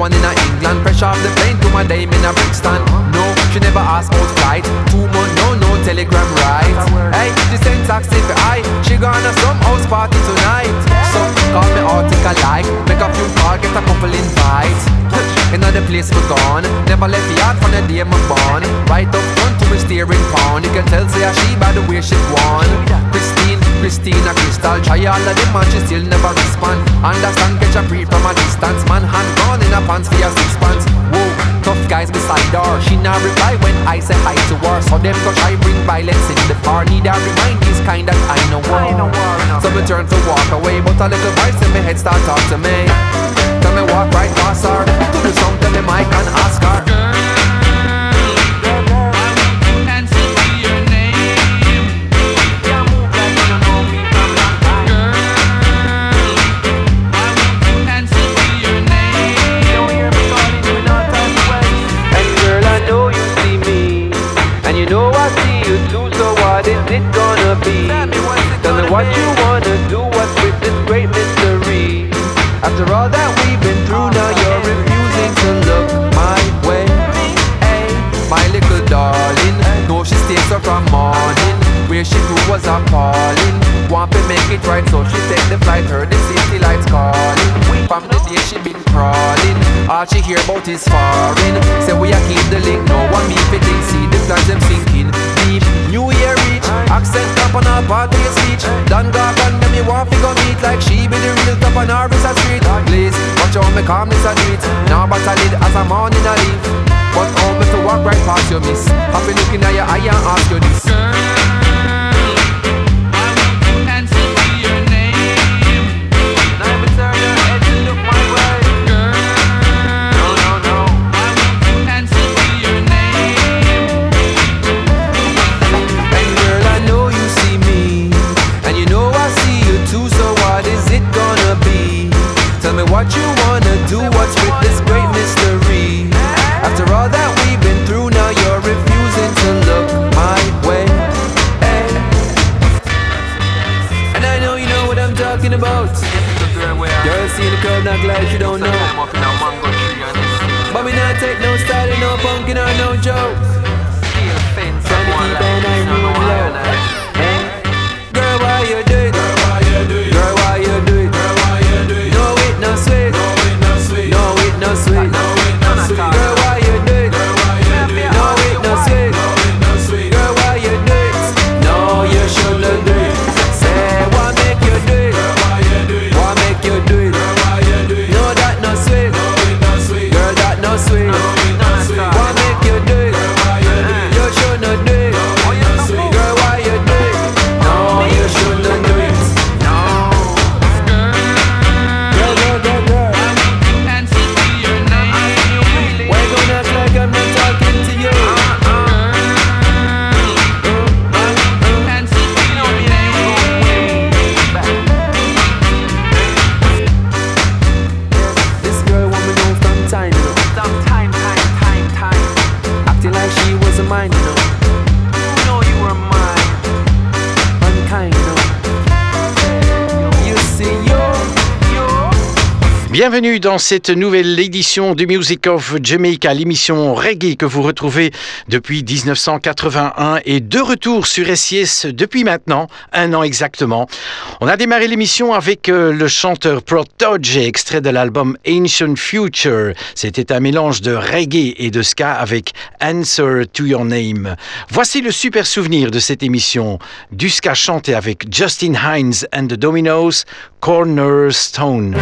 1971 in a England, fresh off the plane to my dame in a Brixton. No, she never asked about flight. Two months, no, no telegram right. Hey, she sent taxi for I. She gonna some house party tonight. So call me article like, make a few calls, get a couple invites. Another place we gone, never left the yard from the day I'm born. Right up front to me steering pound, you can tell say she by the way she won. Christine, Christina, Crystal, try all of them and she still never respond. Understand, catch a breathe from a distance, man hand gone in a pants for your six pants. Whoa, tough guys beside her, she not reply when I say hi to her. So them go try bring violence in the car, need a remind this kind that I know war. So me turn to walk away, but a little voice in my head start talk to me. Tell me walk right past her, to the song, tell me Mike and ask Bienvenue dans cette nouvelle édition du Music of Jamaica, l'émission reggae que vous retrouvez depuis 1981 et de retour sur SIS depuis maintenant un an exactement. On a démarré l'émission avec euh, le chanteur Protoge, extrait de l'album Ancient Future. C'était un mélange de reggae et de ska avec Answer to Your Name. Voici le super souvenir de cette émission, du ska chanté avec Justin Hines and the Dominoes, Cornerstone.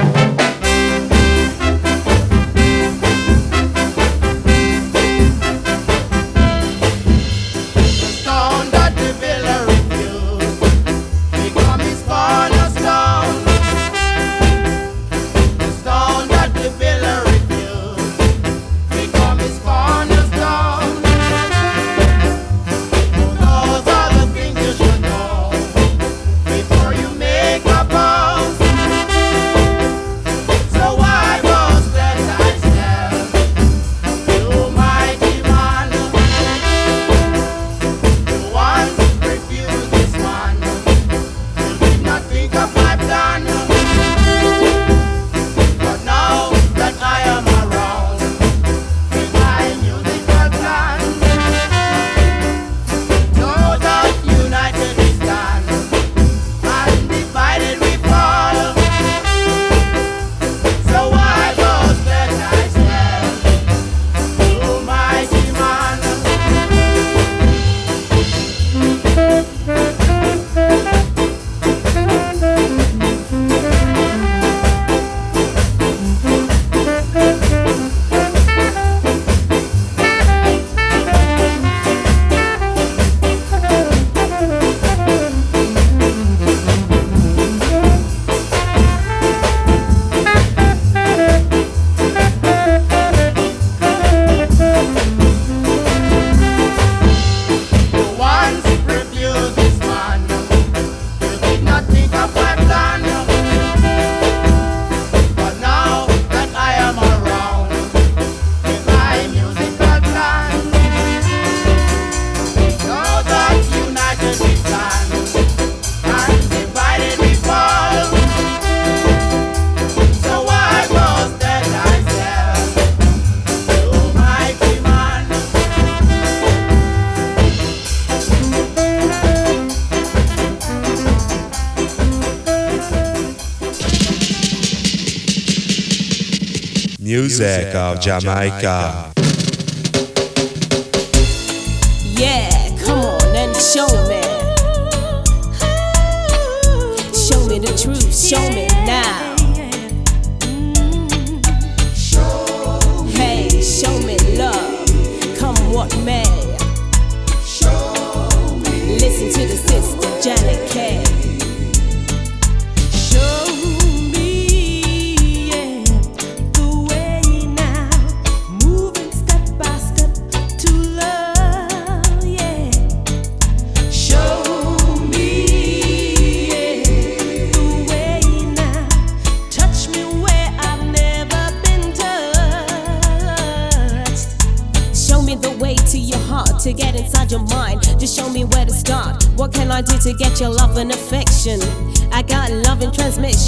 Jamaica. Jamaica.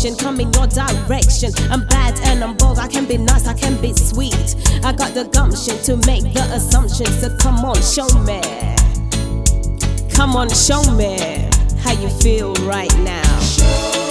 come in your direction. I'm bad and I'm bold, I can be nice, I can be sweet. I got the gumption to make the assumption, so come on, show me. Come on, show me how you feel right now.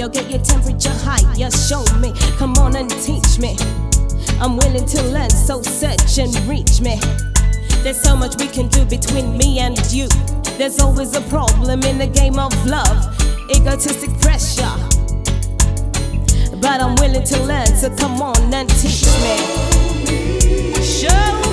yo, get your temperature higher. Show me, come on and teach me. I'm willing to learn, so search and reach me. There's so much we can do between me and you. There's always a problem in the game of love, egotistic pressure. But I'm willing to learn, so come on and teach me. Show me.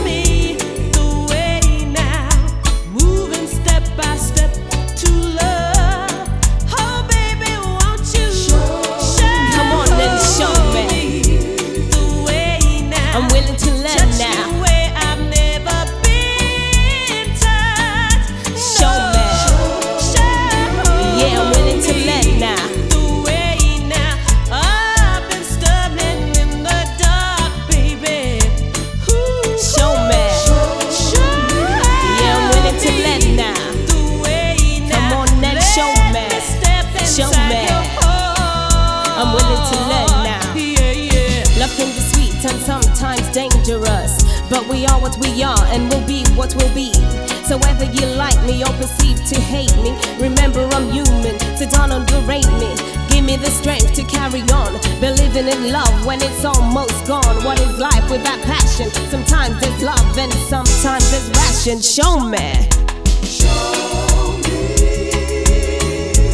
That passion. Sometimes it's love and sometimes it's passion. Show me.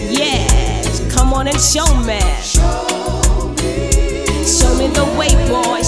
Yeah, come on and show me. Show me, show me the way, boy.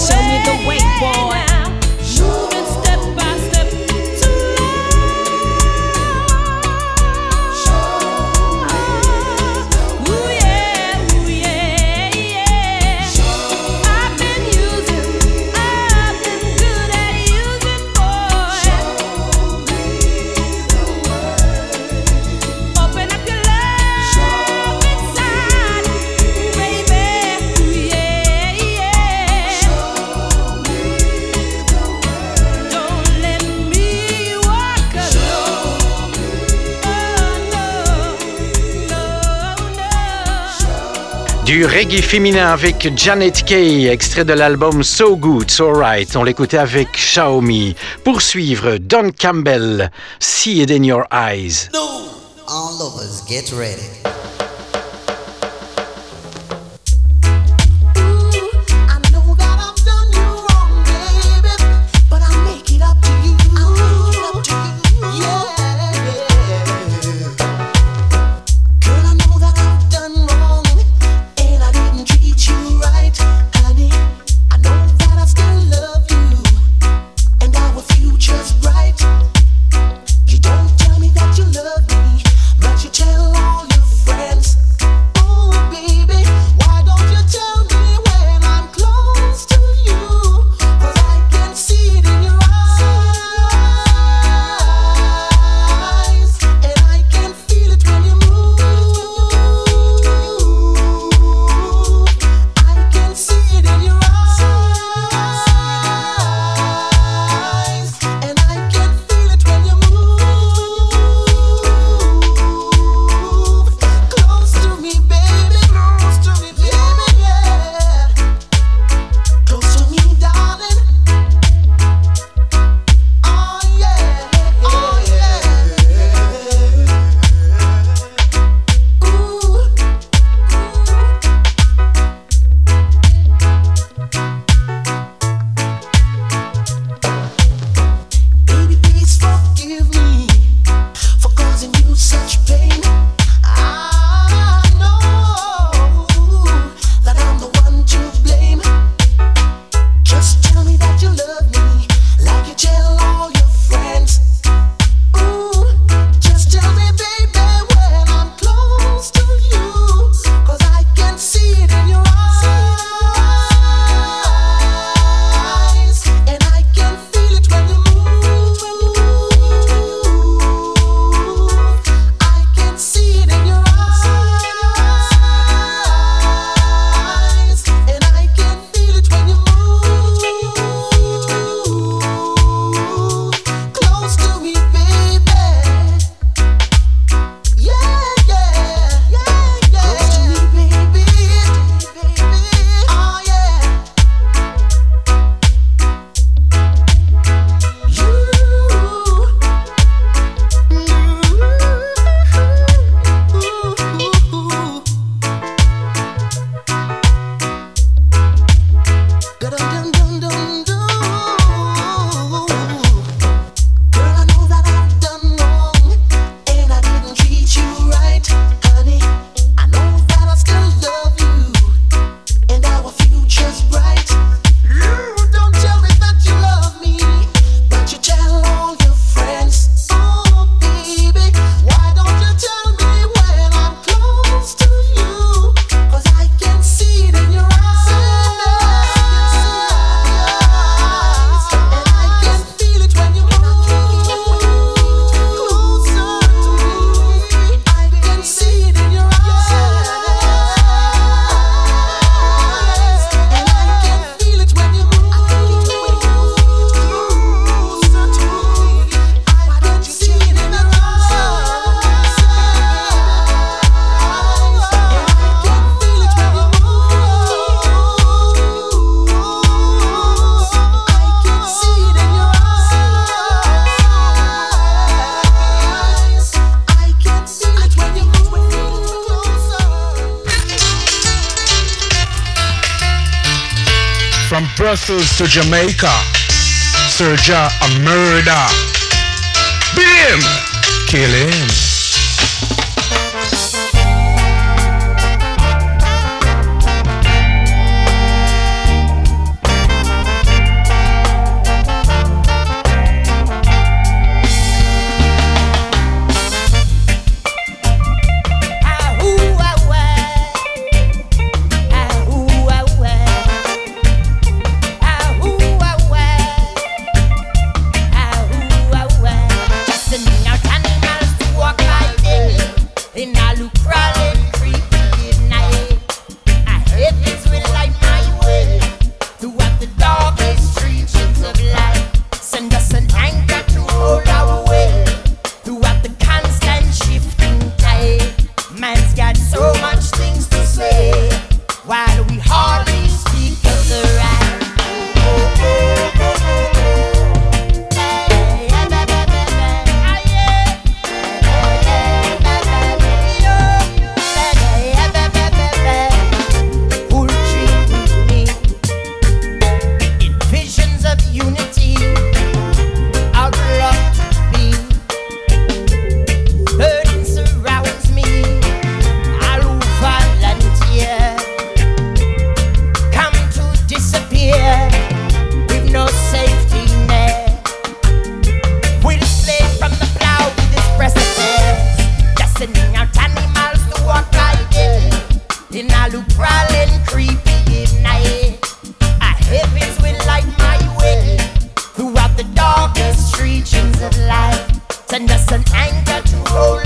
Du reggae féminin avec Janet Kay, extrait de l'album So Good, So Right. On l'écoutait avec Xiaomi. Poursuivre Don Campbell, See It In Your Eyes. From Brussels to Jamaica, Serja a murder. Beat him, kill him. and that's an anchor to hold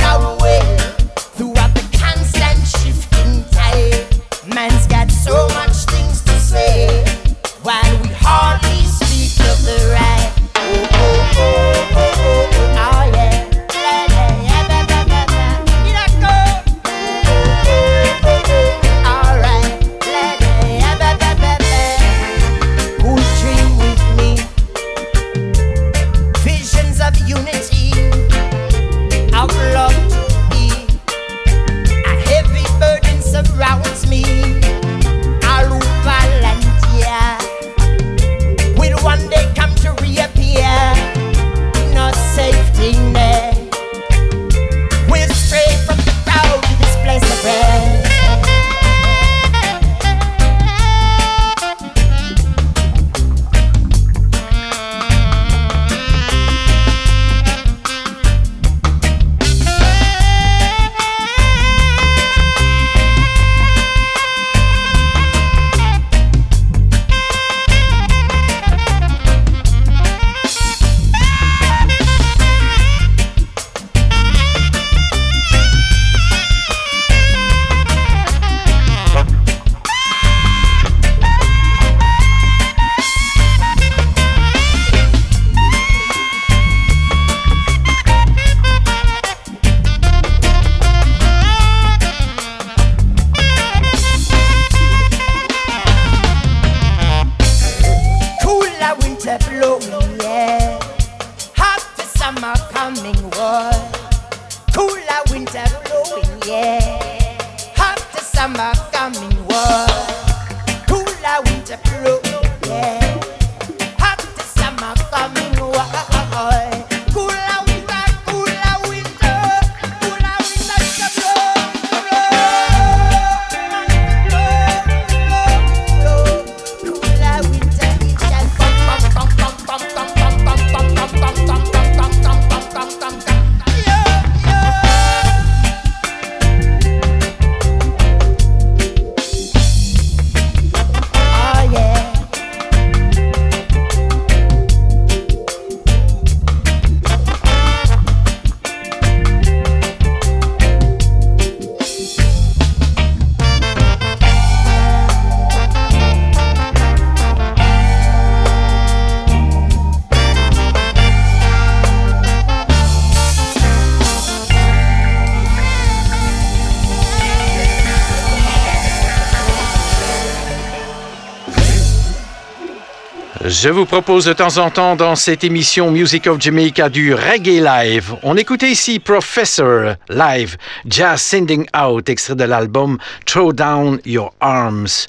Je vous propose de temps en temps dans cette émission Music of Jamaica du reggae live. On écoutait ici Professor live, Jazz Sending Out, extrait de l'album Throw Down Your Arms.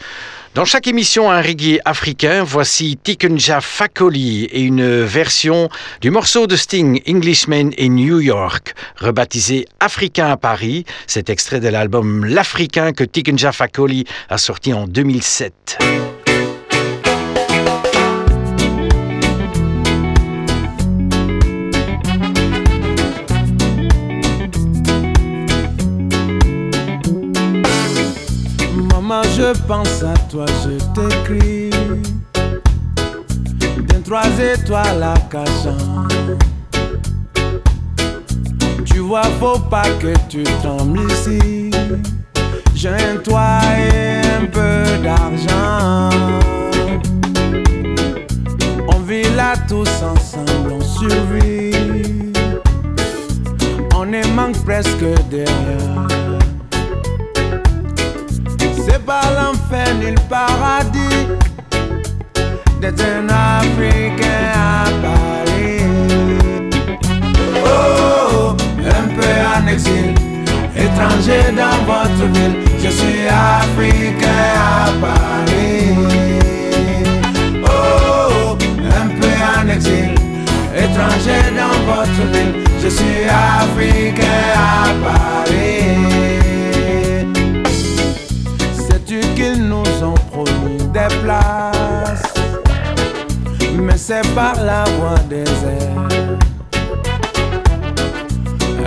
Dans chaque émission, un reggae africain, voici Tikunja Fakoli et une version du morceau de Sting Englishman in New York, rebaptisé Africain à Paris. Cet extrait de l'album L'Africain que Tikunja Fakoli a sorti en 2007. Je pense à toi, je t'écris. D'un trois étoiles à cachant. Tu vois, faut pas que tu tombes ici. J'ai un toit et un peu d'argent. On vit là tous ensemble, on survit. On est manque presque derrière. Pas l'enfer ni le paradis d'être un Africain à Paris. Oh, un peu en exil, étranger dans votre ville. Je suis Africain à Paris. Oh, un peu en exil, étranger dans votre ville. Je suis Africain à Paris. Qu'ils nous ont promis des places, mais c'est par la voie des airs.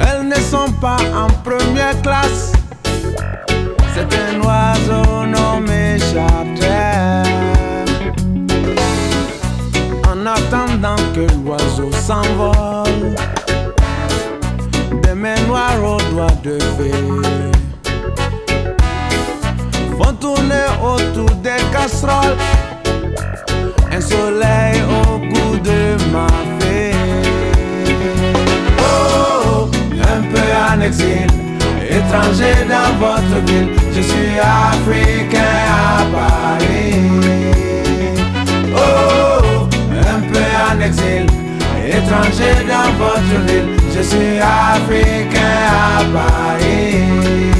Elles ne sont pas en première classe, c'est un oiseau nommé charter. En attendant que l'oiseau s'envole, des mains noires aux doigts de fée tourner autour des casseroles. Un soleil au goût de ma fée. Oh, un peu en exil, étranger dans votre ville. Je suis africain à Paris. Oh, un peu en exil, étranger dans votre ville. Je suis africain à Paris.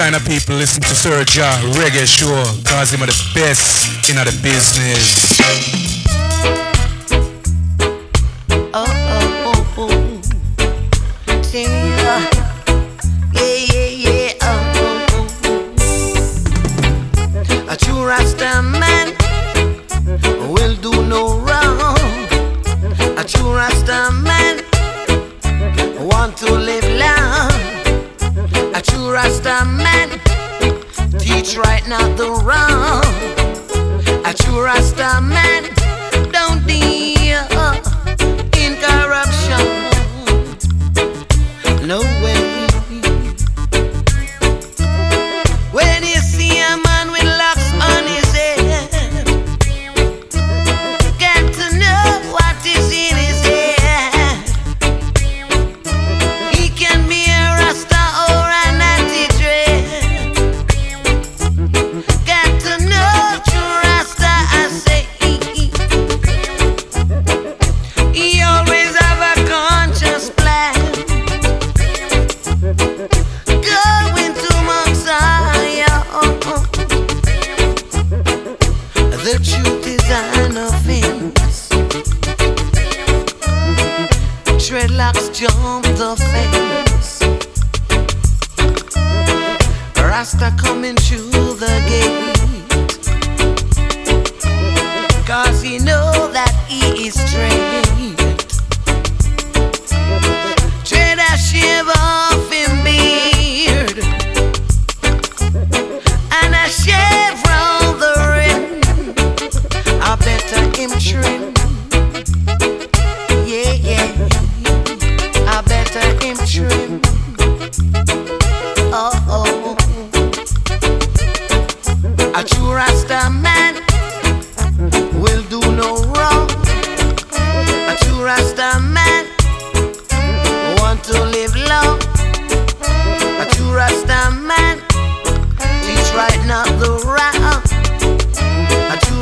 Of people listen to Sir Jah Reggae Show Cause are the best in the business Oh, oh, oh, oh. Yeah, yeah, yeah, oh, oh, oh. A true Rasta man will do no wrong. A true Rasta man want to live long. Rasta man teach right, not the wrong. A true Rasta man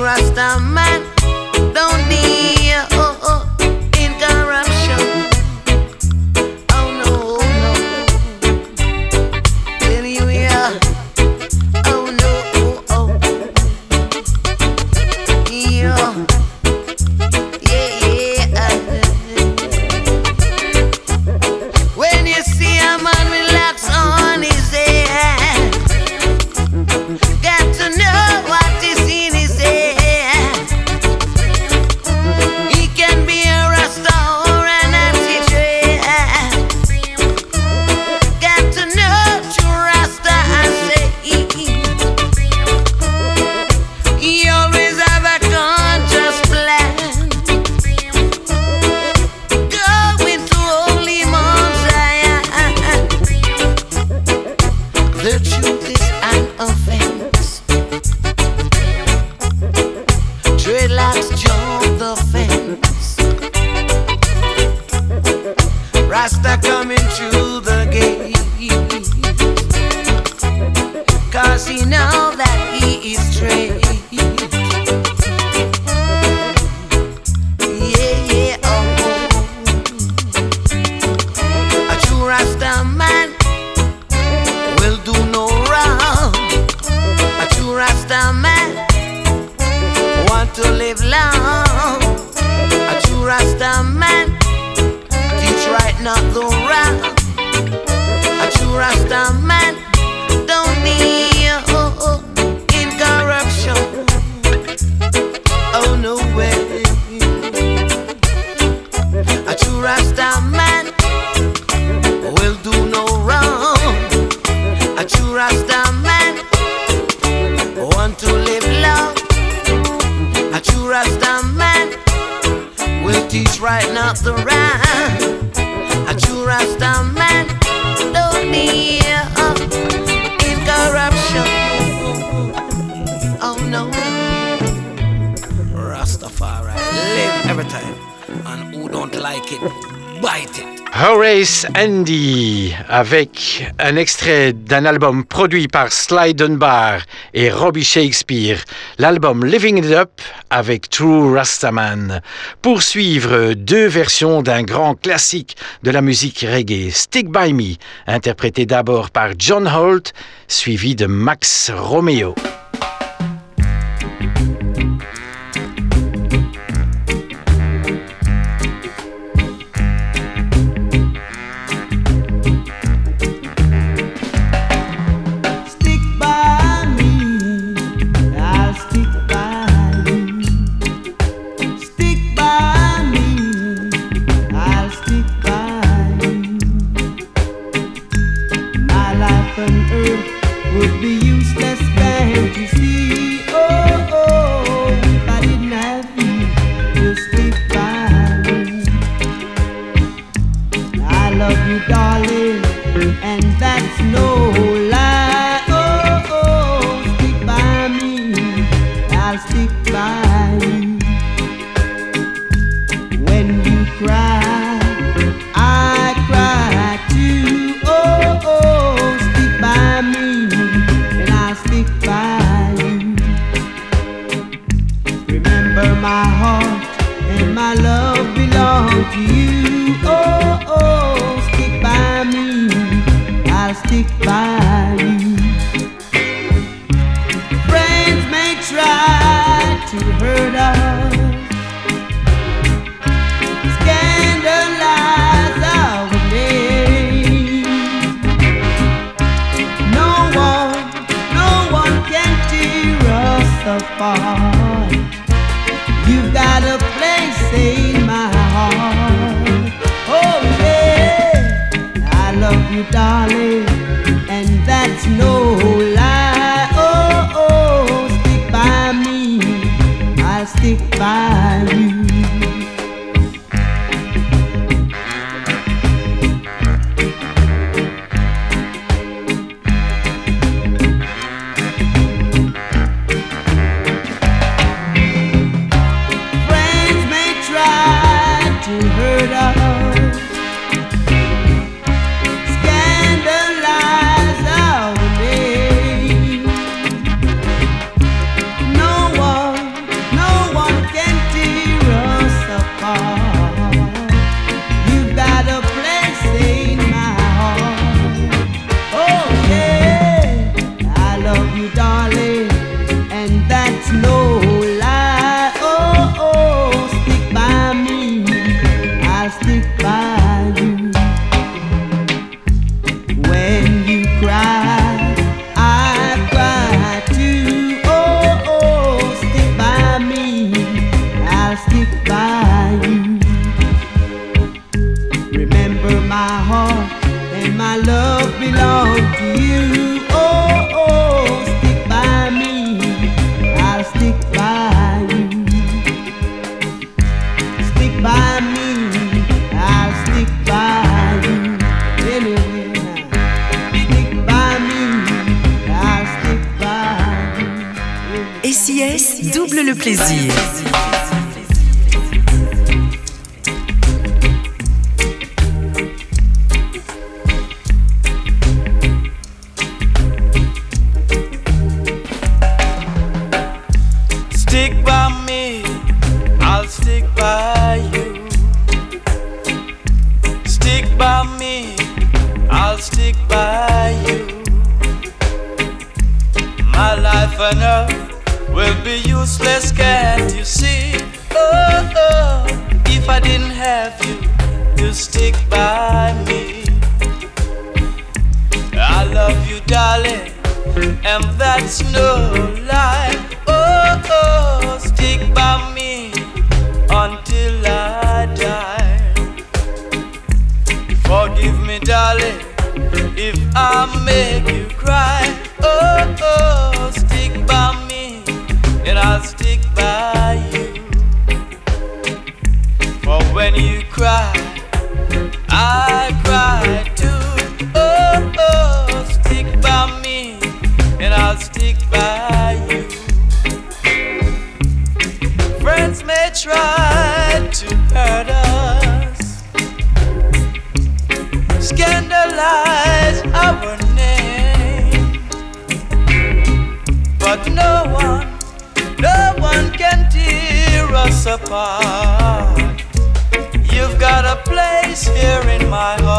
Rastaman. a true Rasta man. Want to live love. A true Rasta man will teach right, not the wrong. A true Rasta man don't need incorruption. Oh no. Rastafari live every time, and who don't like it? Horace Andy avec un extrait d'un album produit par Sly Dunbar et Robbie Shakespeare, l'album Living It Up avec True Rastaman. Poursuivre deux versions d'un grand classique de la musique reggae, Stick By Me, interprété d'abord par John Holt, suivi de Max Romeo. my love belongs to you. Oh, oh, stick by me, I'll stick by you. 自 my heart.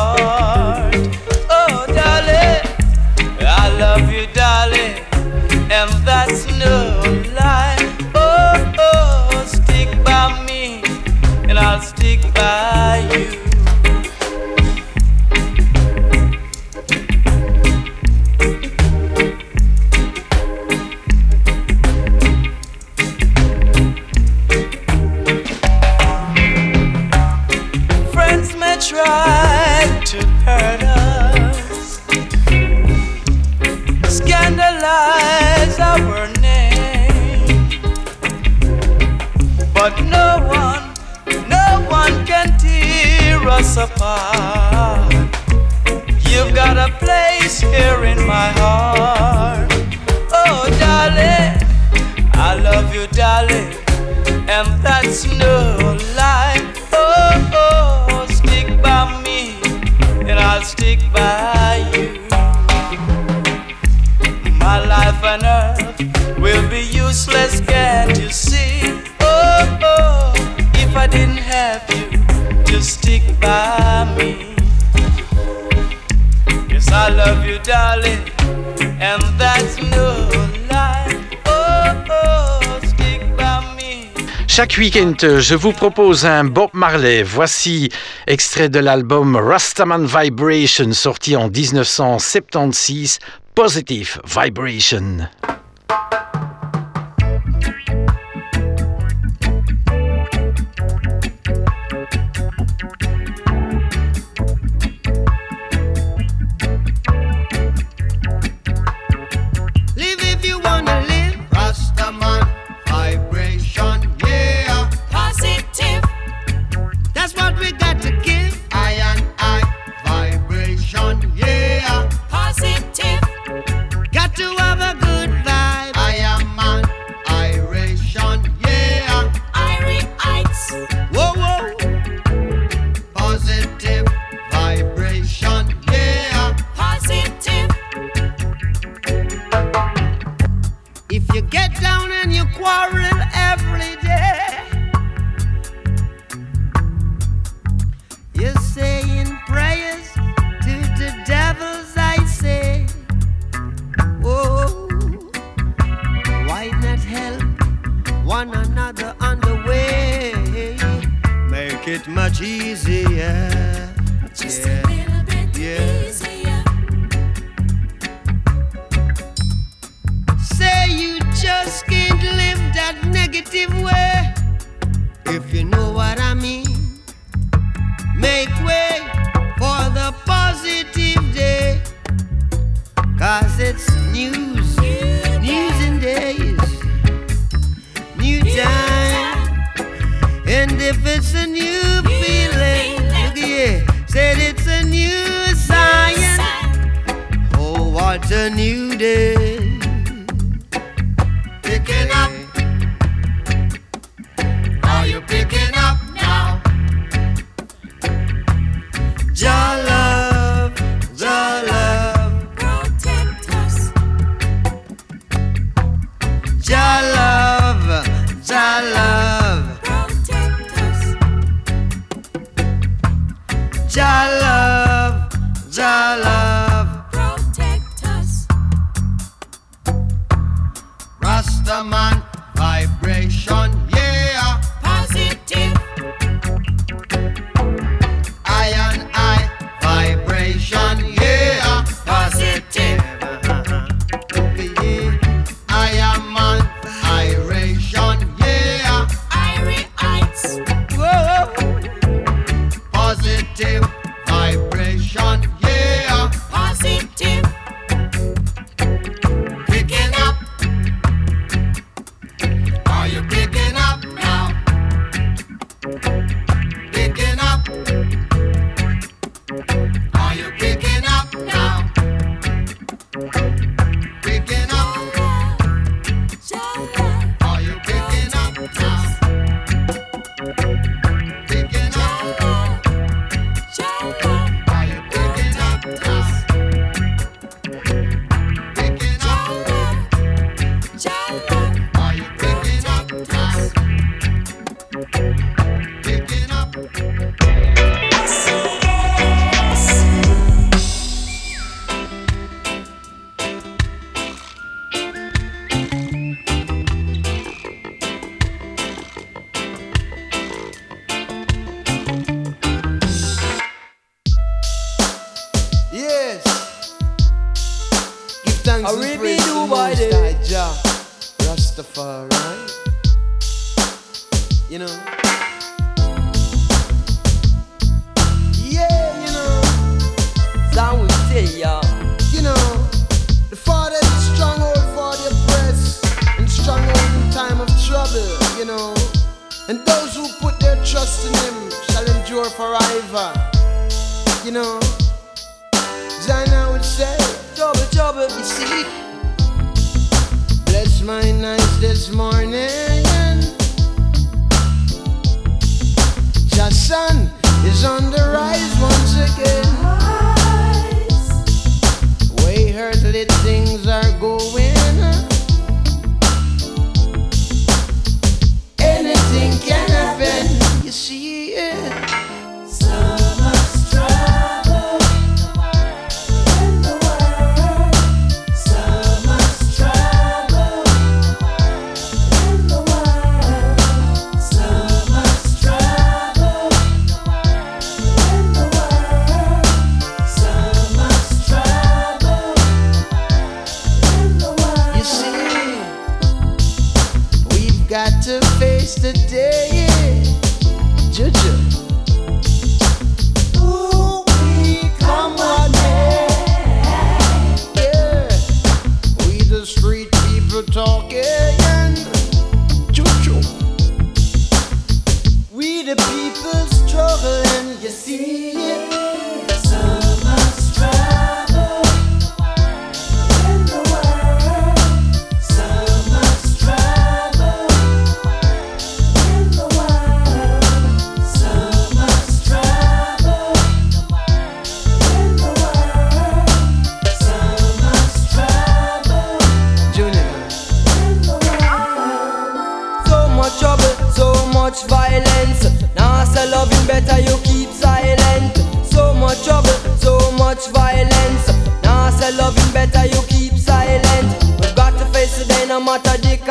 chaque week-end, euh, je vous propose un Bob Marley. Voici extrait de l'album Rastaman Vibration, sorti en 1976, Positive Vibration. who put their trust in him shall endure forever. You know, Zana would say, double, double, you see. Bless my nights this morning. The sun is on the rise once again. Way hurtly things are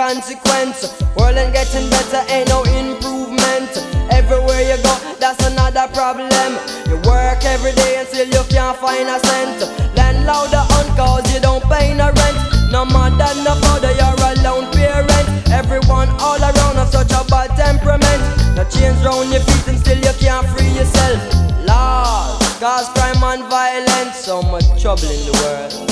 consequence. World ain't getting better, ain't no improvement. Everywhere you go, that's another problem. You work every day and still you can't find a cent. Landlord on you don't pay no rent. No mother, no father, you're a lone parent. Everyone all around have such a bad temperament. No chains round your feet and still you can't free yourself. Laws, cause crime and violence, so much trouble in the world.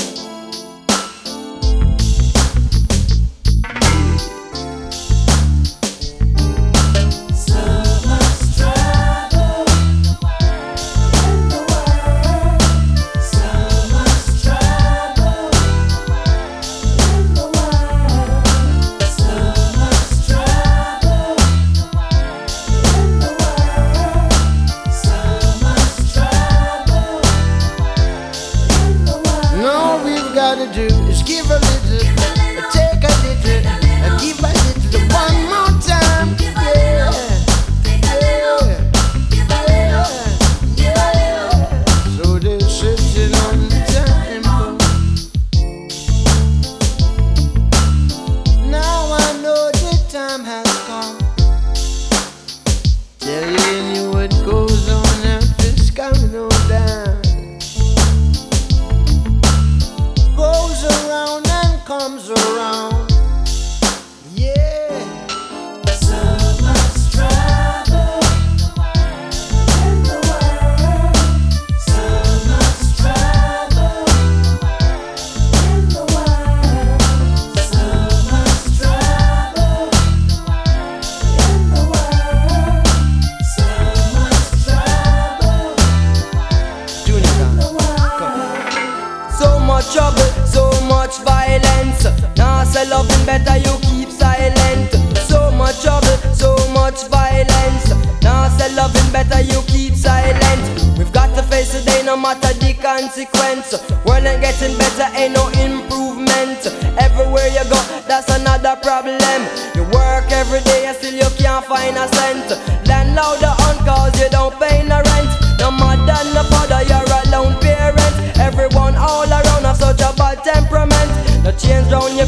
Better, you keep silent. So much trouble, so much violence. Now say loving better, you keep silent. We've got to face the day, no matter the consequence. World ain't getting better, ain't no improvement. Everywhere you go, that's another problem. You work every day and still you can't find a cent. Landlord on cause you don't pay no rent. No mother, no father, you're a lone parent. Everyone all around have such a bad temperament. No chains round your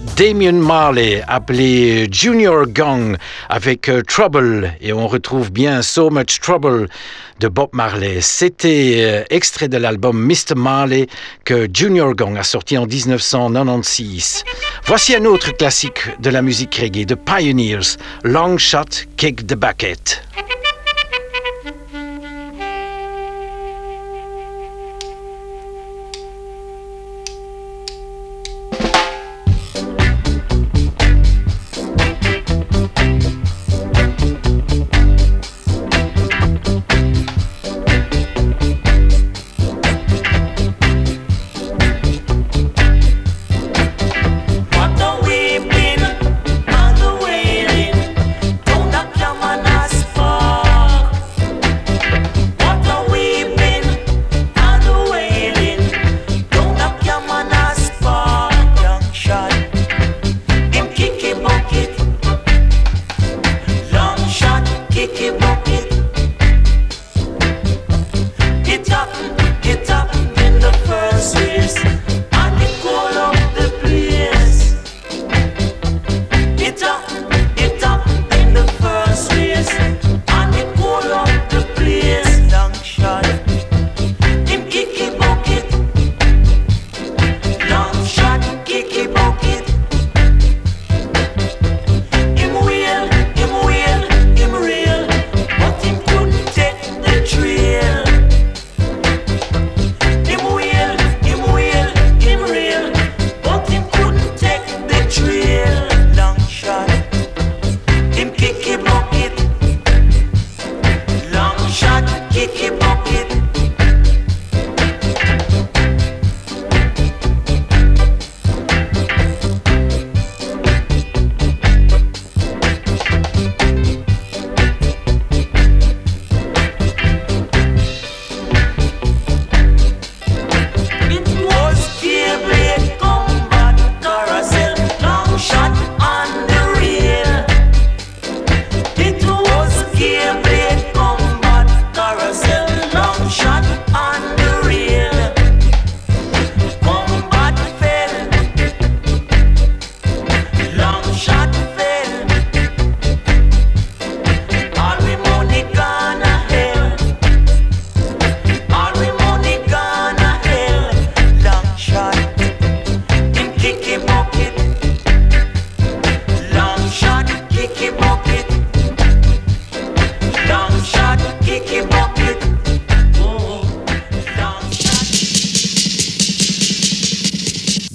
Damien Marley, appelé Junior Gang, avec euh, Trouble. Et on retrouve bien So Much Trouble de Bob Marley. C'était euh, extrait de l'album Mr. Marley que Junior Gang a sorti en 1996. Voici un autre classique de la musique reggae, de Pioneers, Long Shot Kick the Bucket.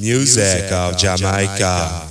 music of Jamaica.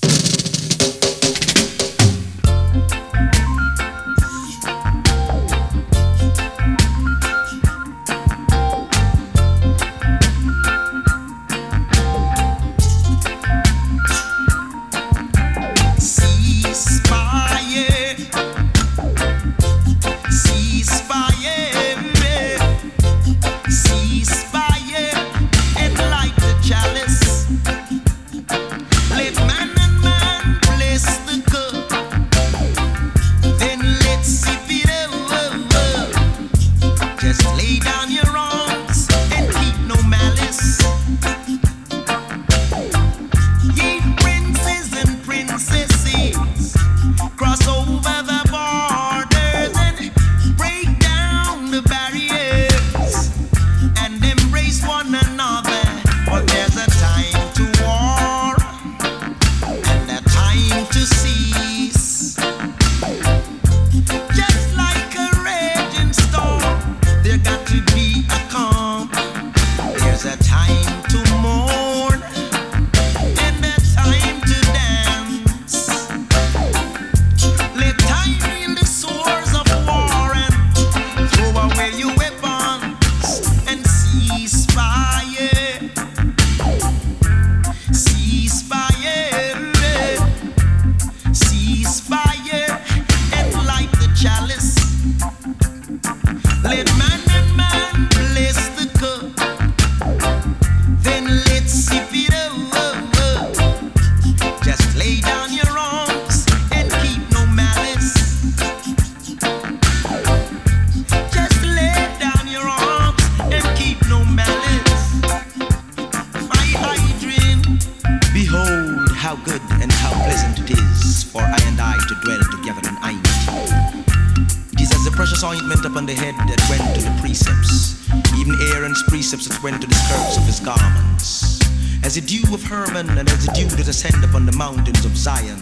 Into to the skirts of his garments. As the dew of Hermon and as the dew that ascend upon the mountains of Zion.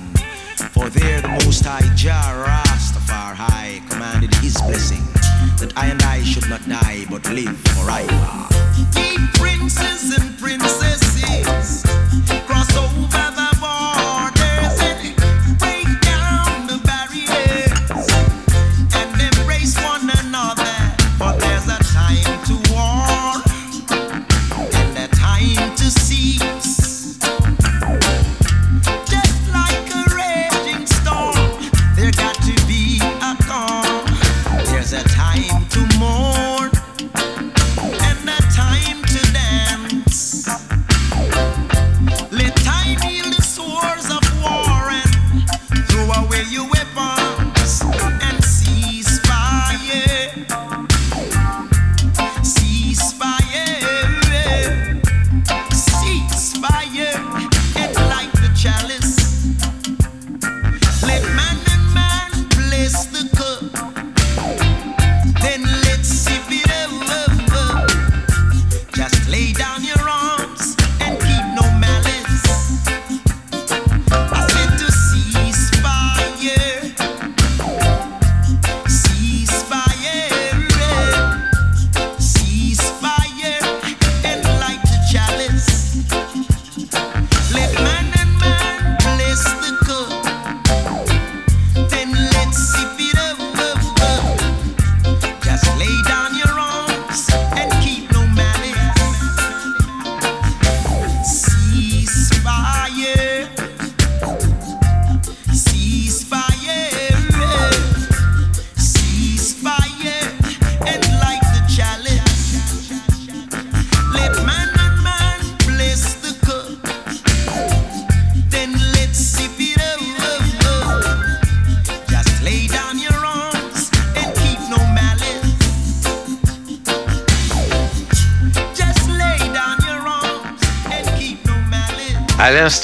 For there the Most High Jah Rastafari commanded his blessing that I and I should not die but live forever. Ye princes and princesses.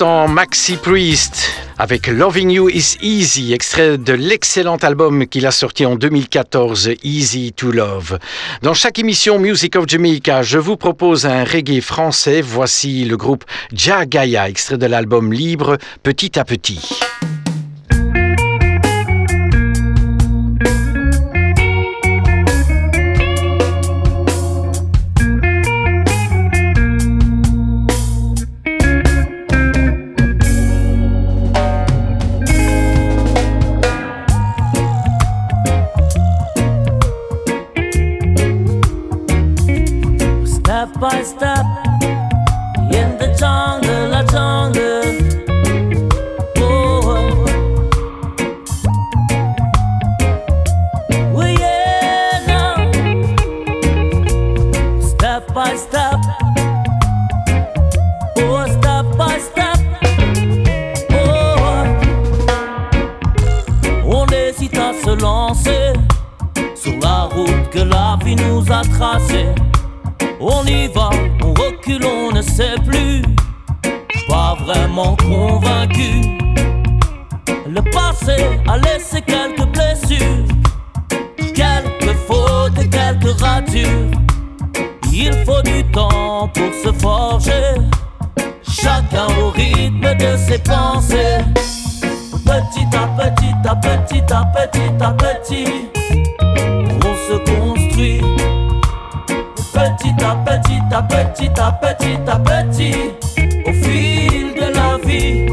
Maxi Priest avec Loving You Is Easy, extrait de l'excellent album qu'il a sorti en 2014, Easy to Love. Dans chaque émission Music of Jamaica, je vous propose un reggae français. Voici le groupe Jagaya, extrait de l'album Libre Petit à Petit. by step in the jungle, la jungle. Oh. oh, step by step. Oh. se lancer sur la route que la vie nous a tracée. On y va, on recule, on ne sait plus. Pas vraiment convaincu. Le passé a laissé quelques blessures, quelques fautes et quelques ratures. Il faut du temps pour se forger, chacun au rythme de ses pensées. Petit à petit, à petit, à petit, à petit, à petit, à petit, à petit, à petit, au fil de la vie.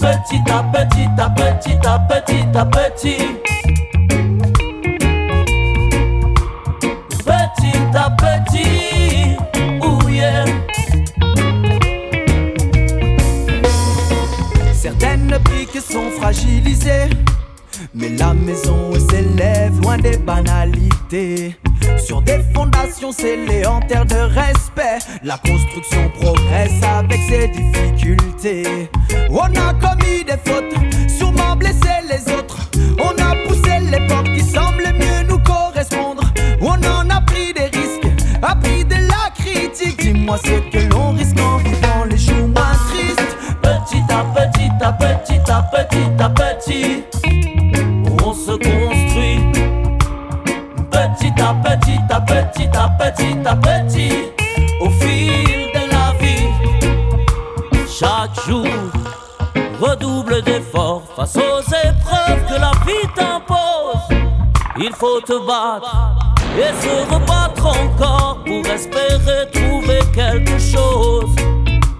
Petit à petit, à petit, à petit, à petit. Petit à petit, yeah. Certaines briques sont fragilisées, mais la maison s'élève loin des banalités. Sur des fondations scellées en terre de respect, la construction progresse avec ses difficultés. On a commis des fautes, sûrement blessé les autres. On a poussé les portes qui semblent mieux nous correspondre. On en a pris des risques, appris de la critique. Dis-moi ce que l'on risque en vivant les jours moins tristes. Petit à petit, à petit, à petit, à petit, se construit. Petit à petit, à petit, à petit, à petit, au fil de la vie. Chaque jour, redouble d'efforts face aux épreuves que la vie t'impose. Il faut te battre et se rebattre encore pour espérer trouver quelque chose.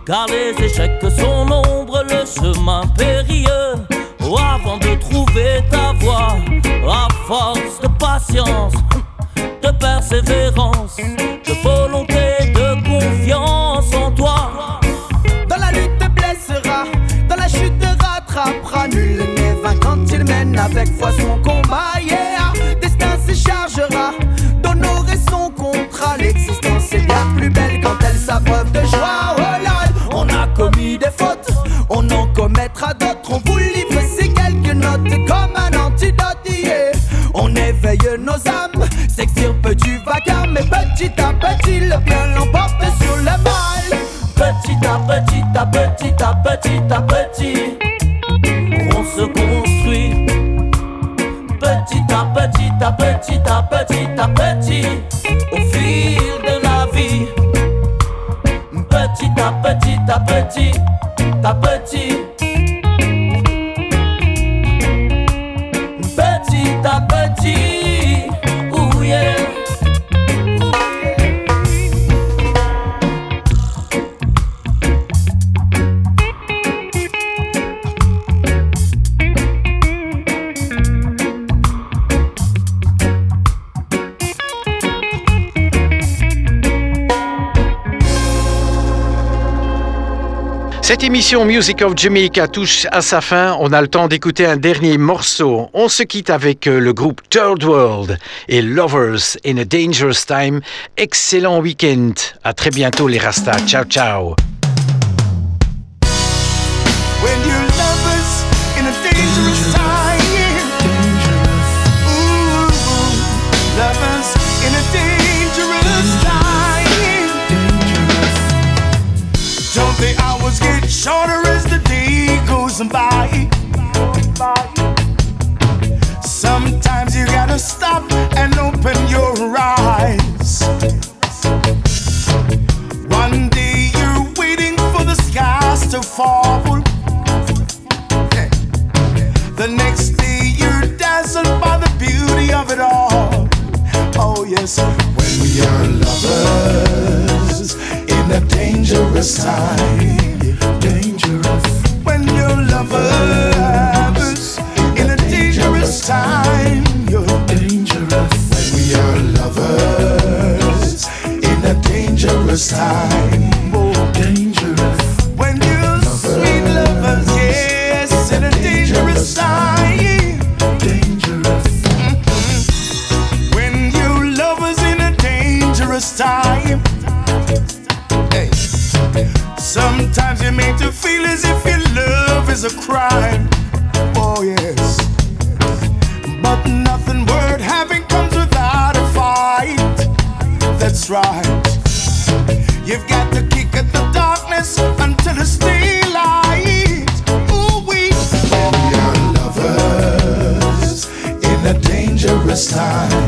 Car les échecs sont nombreux, le chemin périlleux. Avant de trouver ta voie, à force de patience, de persévérance, de volonté, de confiance en toi. Dans la lutte te blessera, dans la chute te rattrapera. Nul n'est vaincu quand il mène avec foi son combat. Yeah, destin se chargera d'honorer son contrat. L'existence est bien plus belle quand elle s'abreuve de joie. Oh là, on a commis des fautes, petit à petit, le bien l'emporte sur le mal. Petit à petit, à petit, à petit, à petit, on se construit. Petit à petit, à petit, à petit, à petit, au fil de la vie. Petit à petit, à petit, à petit. Petit Cette émission Music of Jamaica touche à sa fin. On a le temps d'écouter un dernier morceau. On se quitte avec euh, le groupe Third World et Lovers in a Dangerous Time. Excellent week-end. À très bientôt les Rastas. Ciao, ciao. Shorter as the day goes by? Sometimes you gotta stop and open your eyes. One day you're waiting for the skies to fall. The next day you're dazzled by the beauty of it all. Oh yes, when we are lovers in a dangerous time. When your lover Sometimes you make to feel as if your love is a crime. Oh yes. But nothing worth having comes without a fight. That's right. You've got to kick at the darkness until it's daylight. Ooh, we are lovers in a dangerous time.